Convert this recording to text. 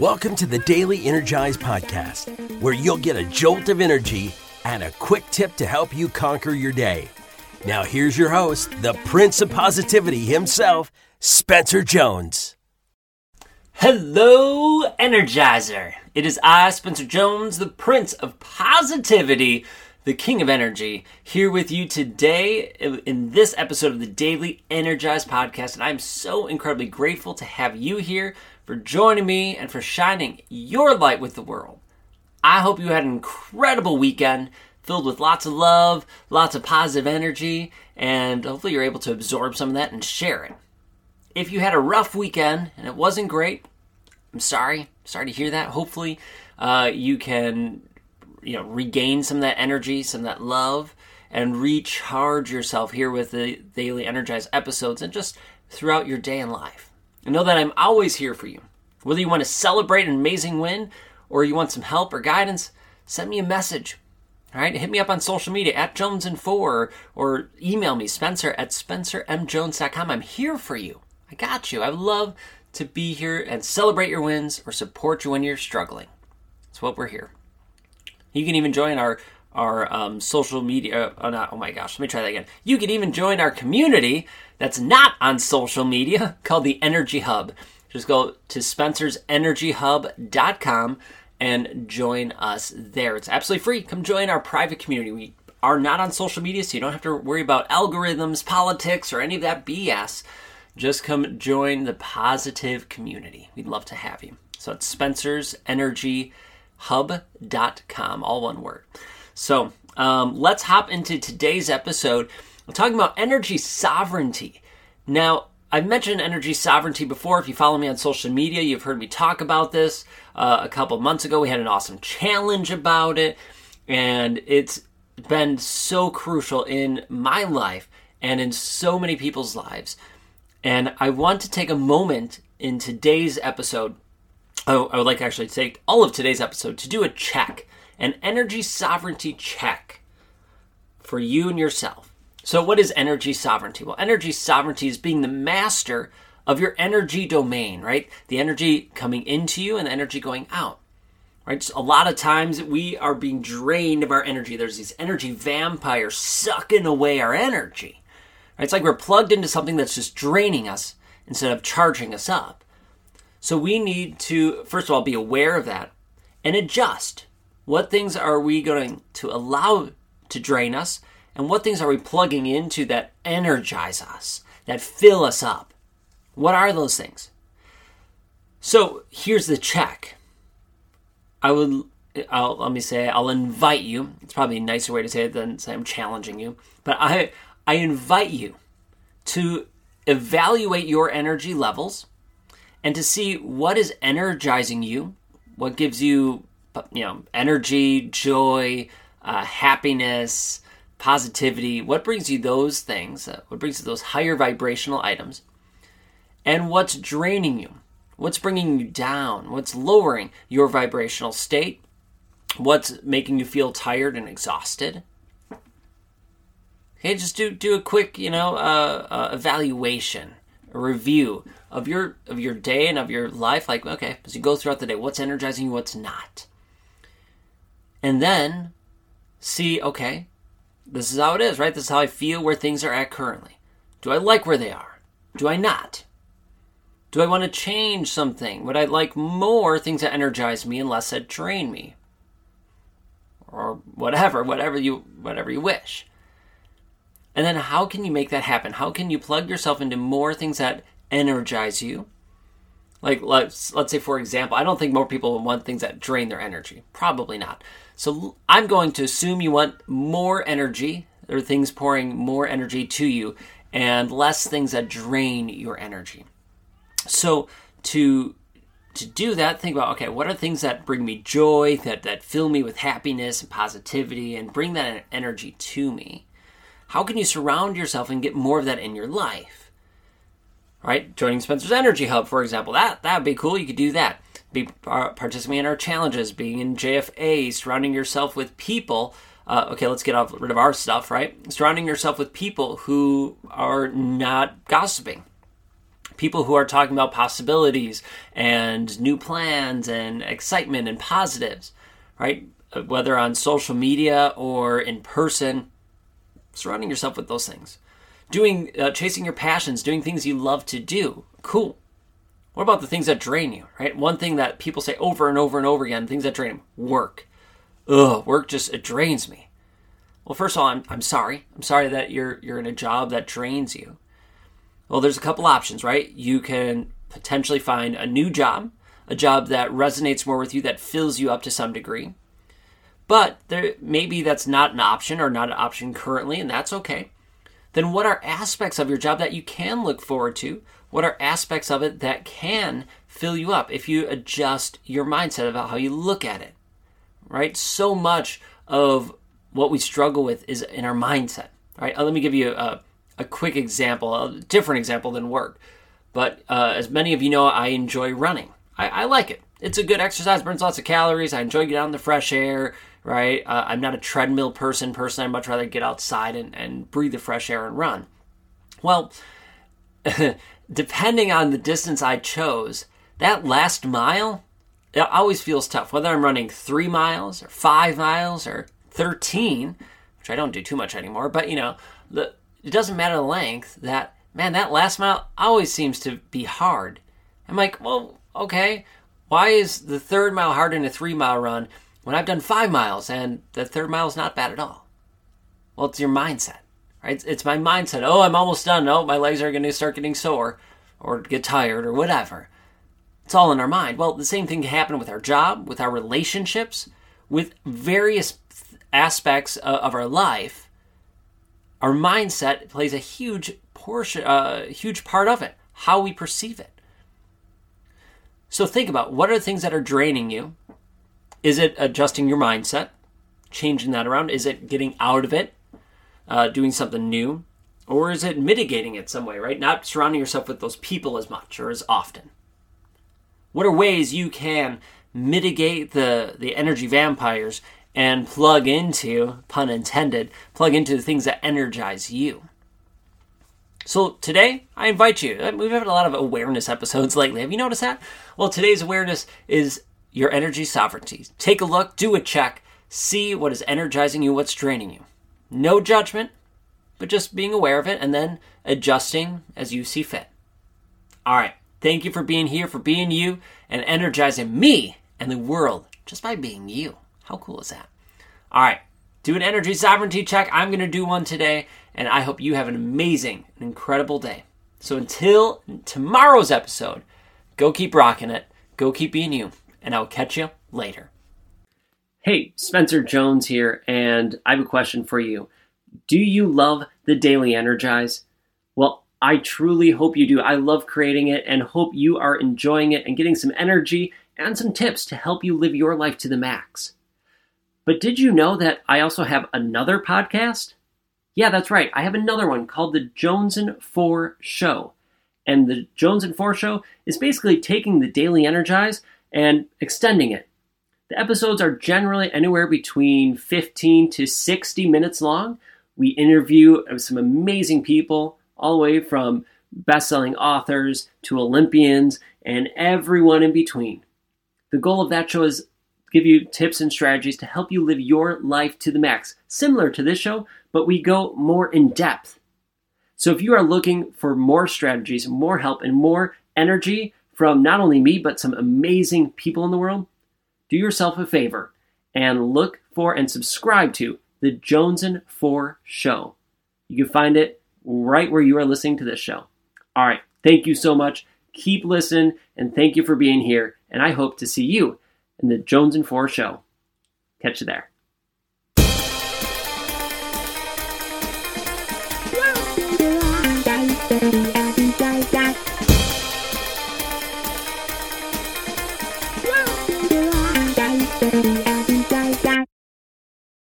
Welcome to the Daily Energize Podcast, where you'll get a jolt of energy and a quick tip to help you conquer your day. Now, here's your host, the Prince of Positivity himself, Spencer Jones. Hello, Energizer. It is I, Spencer Jones, the Prince of Positivity, the King of Energy, here with you today in this episode of the Daily Energize Podcast. And I'm so incredibly grateful to have you here for joining me and for shining your light with the world. I hope you had an incredible weekend filled with lots of love, lots of positive energy, and hopefully you're able to absorb some of that and share it. If you had a rough weekend and it wasn't great, I'm sorry. Sorry to hear that. Hopefully, uh, you can you know regain some of that energy, some of that love, and recharge yourself here with the daily energized episodes and just throughout your day in life. And know that I'm always here for you. Whether you want to celebrate an amazing win or you want some help or guidance, send me a message. All right, hit me up on social media at Jones and Four or email me Spencer at spencermjones.com. I'm here for you. I got you. I love to be here and celebrate your wins or support you when you're struggling. That's what we're here. You can even join our our um, social media. Oh, not, oh my gosh, let me try that again. You can even join our community that's not on social media called the Energy Hub. Just go to spencersenergyhub.com and join us there. It's absolutely free. Come join our private community. We are not on social media, so you don't have to worry about algorithms, politics, or any of that BS. Just come join the positive community. We'd love to have you. So it's Spencer's Energy hub.com, all one word. So um, let's hop into today's episode. We're talking about energy sovereignty. Now, I've mentioned energy sovereignty before. If you follow me on social media, you've heard me talk about this. Uh, a couple months ago, we had an awesome challenge about it, and it's been so crucial in my life and in so many people's lives. And I want to take a moment in today's episode I would like actually take all of today's episode to do a check, an energy sovereignty check for you and yourself. So, what is energy sovereignty? Well, energy sovereignty is being the master of your energy domain, right? The energy coming into you and the energy going out. Right? So a lot of times we are being drained of our energy. There's these energy vampires sucking away our energy. It's like we're plugged into something that's just draining us instead of charging us up. So we need to, first of all, be aware of that and adjust. What things are we going to allow to drain us? And what things are we plugging into that energize us, that fill us up? What are those things? So here's the check. I would, I'll, let me say, I'll invite you. It's probably a nicer way to say it than say I'm challenging you. But I, I invite you to evaluate your energy levels and to see what is energizing you, what gives you, you know, energy, joy, uh, happiness, positivity, what brings you those things, uh, what brings you those higher vibrational items, and what's draining you, what's bringing you down, what's lowering your vibrational state, what's making you feel tired and exhausted. Okay, just do do a quick, you know, uh, uh evaluation, a review of your of your day and of your life. Like okay as you go throughout the day. What's energizing you? What's not and then see okay this is how it is right? This is how i feel where things are at currently. Do i like where they are? Do i not? Do i want to change something? Would i like more things that energize me and less that drain me? Or whatever whatever you whatever you wish. And then how can you make that happen? How can you plug yourself into more things that energize you. Like let's let's say for example, I don't think more people want things that drain their energy. Probably not. So I'm going to assume you want more energy, or things pouring more energy to you, and less things that drain your energy. So to to do that, think about okay, what are things that bring me joy, that that fill me with happiness and positivity, and bring that energy to me? How can you surround yourself and get more of that in your life? Right? Joining Spencer's Energy Hub, for example, that that would be cool. You could do that. Be participating in our challenges, being in JFA, surrounding yourself with people. Uh, okay, let's get off, rid of our stuff, right? Surrounding yourself with people who are not gossiping, People who are talking about possibilities and new plans and excitement and positives, right? Uh, whether on social media or in person, surrounding yourself with those things. Doing, uh, chasing your passions, doing things you love to do. Cool. What about the things that drain you, right? One thing that people say over and over and over again, things that drain them, work. Ugh, work just, it drains me. Well, first of all, I'm, I'm sorry. I'm sorry that you're, you're in a job that drains you. Well, there's a couple options, right? You can potentially find a new job, a job that resonates more with you, that fills you up to some degree. But there maybe that's not an option or not an option currently, and that's okay. Then what are aspects of your job that you can look forward to? What are aspects of it that can fill you up if you adjust your mindset about how you look at it? Right? So much of what we struggle with is in our mindset. Right? Uh, let me give you a, a quick example, a different example than work. But uh, as many of you know, I enjoy running. I, I, like it. It's a good exercise, burns lots of calories. I enjoy getting out in the fresh air, right? Uh, I'm not a treadmill person personally. I'd much rather get outside and, and breathe the fresh air and run. Well, depending on the distance I chose, that last mile, it always feels tough. Whether I'm running three miles or five miles or 13, which I don't do too much anymore, but you know, the, it doesn't matter the length, that, man, that last mile always seems to be hard. I'm like, well, okay, why is the third mile harder than a three mile run when I've done five miles and the third mile is not bad at all? Well, it's your mindset right? It's my mindset. Oh, I'm almost done. Oh, my legs are going to start getting sore or get tired or whatever. It's all in our mind. Well, the same thing can happen with our job, with our relationships, with various aspects of our life. Our mindset plays a huge portion, a uh, huge part of it. How we perceive it. So think about what are the things that are draining you. Is it adjusting your mindset, changing that around? Is it getting out of it uh, doing something new? Or is it mitigating it some way, right? Not surrounding yourself with those people as much or as often. What are ways you can mitigate the, the energy vampires and plug into, pun intended, plug into the things that energize you? So today, I invite you. Uh, we've had a lot of awareness episodes lately. Have you noticed that? Well, today's awareness is your energy sovereignty. Take a look, do a check, see what is energizing you, what's draining you. No judgment, but just being aware of it and then adjusting as you see fit. All right. Thank you for being here, for being you, and energizing me and the world just by being you. How cool is that? All right. Do an energy sovereignty check. I'm going to do one today, and I hope you have an amazing incredible day. So until tomorrow's episode, go keep rocking it, go keep being you, and I'll catch you later. Hey, Spencer Jones here, and I have a question for you. Do you love the Daily Energize? Well, I truly hope you do. I love creating it and hope you are enjoying it and getting some energy and some tips to help you live your life to the max. But did you know that I also have another podcast? Yeah, that's right. I have another one called The Jones and 4 Show. And The Jones and 4 Show is basically taking the Daily Energize and extending it the episodes are generally anywhere between 15 to 60 minutes long. We interview some amazing people, all the way from best selling authors to Olympians and everyone in between. The goal of that show is give you tips and strategies to help you live your life to the max, similar to this show, but we go more in depth. So if you are looking for more strategies, more help, and more energy from not only me, but some amazing people in the world, do yourself a favor and look for and subscribe to the Jones and 4 Show. You can find it right where you are listening to this show. All right, thank you so much. Keep listening, and thank you for being here. And I hope to see you in the Jones and 4 Show. Catch you there.